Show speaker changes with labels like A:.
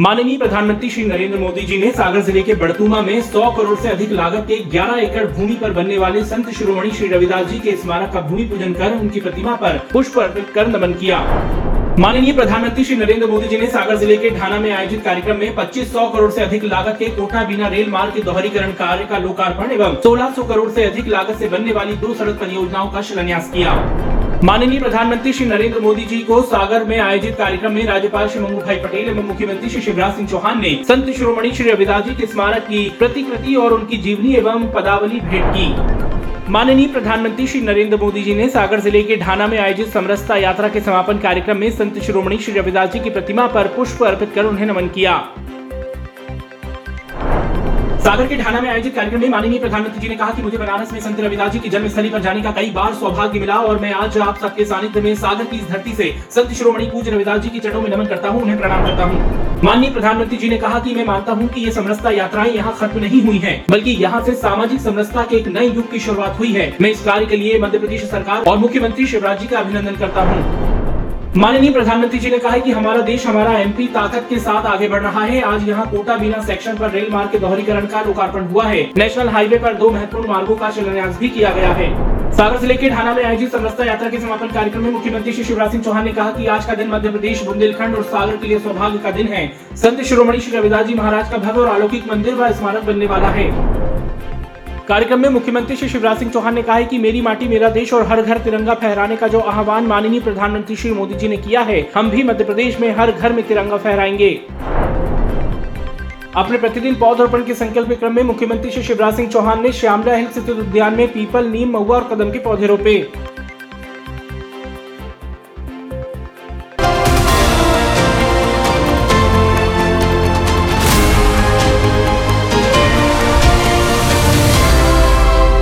A: माननीय प्रधानमंत्री श्री नरेंद्र मोदी जी ने सागर ज़िले के बड़तुमा में 100 करोड़ से अधिक लागत के 11 एकड़ भूमि पर बनने वाले संत शिरोमणि श्री रविदास जी के स्मारक का भूमि पूजन कर उनकी प्रतिमा पर पुष्प अर्पित कर नमन किया। माननीय प्रधानमंत्री श्री नरेंद्र मोदी जी ने सागर ज़िले के ढाना में आयोजित कार्यक्रम में 2500 करोड़ से अधिक लागत के कोटा बिना रेल मार्ग के दोहरीकरण कार्य का लोकार्पण एवं 1600 करोड़ से अधिक लागत से बनने वाली दो सड़क परियोजनाओं का शिलान्यास किया। माननीय प्रधानमंत्री श्री नरेंद्र मोदी जी को सागर में आयोजित कार्यक्रम में राज्यपाल श्री मंगू भाई पटेल एवं मुख्यमंत्री श्री शिवराज सिंह चौहान ने संत शिरोमणि श्री रविदास जी के स्मारक की प्रतिकृति और उनकी जीवनी एवं पदावली भेंट की। माननीय प्रधानमंत्री श्री नरेंद्र मोदी जी ने सागर ज़िले के ढाना में आयोजित समरसता यात्रा के समापन कार्यक्रम में संत शिरोमणि श्री रविदास जी की प्रतिमा पर पुष्प अर्पित कर उन्हें नमन किया। सागर के ढाना में आयोजित कार्यक्रम में माननीय प्रधानमंत्री जी ने कहा कि मुझे बनारस में संत रविदास जी की जन्मस्थली पर जाने का कई बार सौभाग्य मिला और मैं आज आप सबके सानिध्य में सागर की इस धरती से संत शिरोमणि पूज रविदास जी की चरणों में नमन करता हूँ, उन्हें प्रणाम करता हूँ। माननीय प्रधानमंत्री जी ने कहा कि मैं मानता हूँ कि ये समरसता यात्राएँ यहाँ खत्म नहीं हुई हैं, बल्कि यहाँ से सामाजिक समरसता के एक नए युग की शुरुआत हुई है। मैं इस कार्य के लिए मध्य प्रदेश सरकार और मुख्यमंत्री शिवराज जी का अभिनंदन करता हूँ। माननीय प्रधानमंत्री जी ने कहा है कि हमारा देश, हमारा एमपी ताकत के साथ आगे बढ़ रहा है। आज यहाँ कोटा बिना सेक्शन पर रेल मार्ग के दोहरीकरण का लोकार्पण हुआ है। नेशनल हाईवे पर दो महत्वपूर्ण मार्गों का शिलान्यास भी किया गया है। सागर ज़िले के ढाना में आयोजित समरसता यात्रा के समापन कार्यक्रम में मुख्यमंत्री श्री शिवराज सिंह चौहान ने कहा कि आज का दिन मध्य प्रदेश, बुंदेलखंड और सागर के लिए सौभाग्य का दिन है। संत शिरोमणि श्री रविदास जी महाराज का भव्य और अलौकिक मंदिर व स्मारक बनने वाला है। कार्यक्रम में मुख्यमंत्री श्री शिवराज सिंह चौहान ने कहा है कि मेरी माटी, मेरा देश और हर घर तिरंगा फहराने का जो आह्वान माननीय प्रधानमंत्री श्री मोदी जी ने किया है, हम भी मध्य प्रदेश में हर घर में तिरंगा फहराएँगे। अपने प्रतिदिन पौधरोपण के संकल्प क्रम में मुख्यमंत्री श्री शिवराज सिंह चौहान ने श्यामला हिल स्थित उद्यान में पीपल, नीम, महुआ और कदम के पौधे रोपे।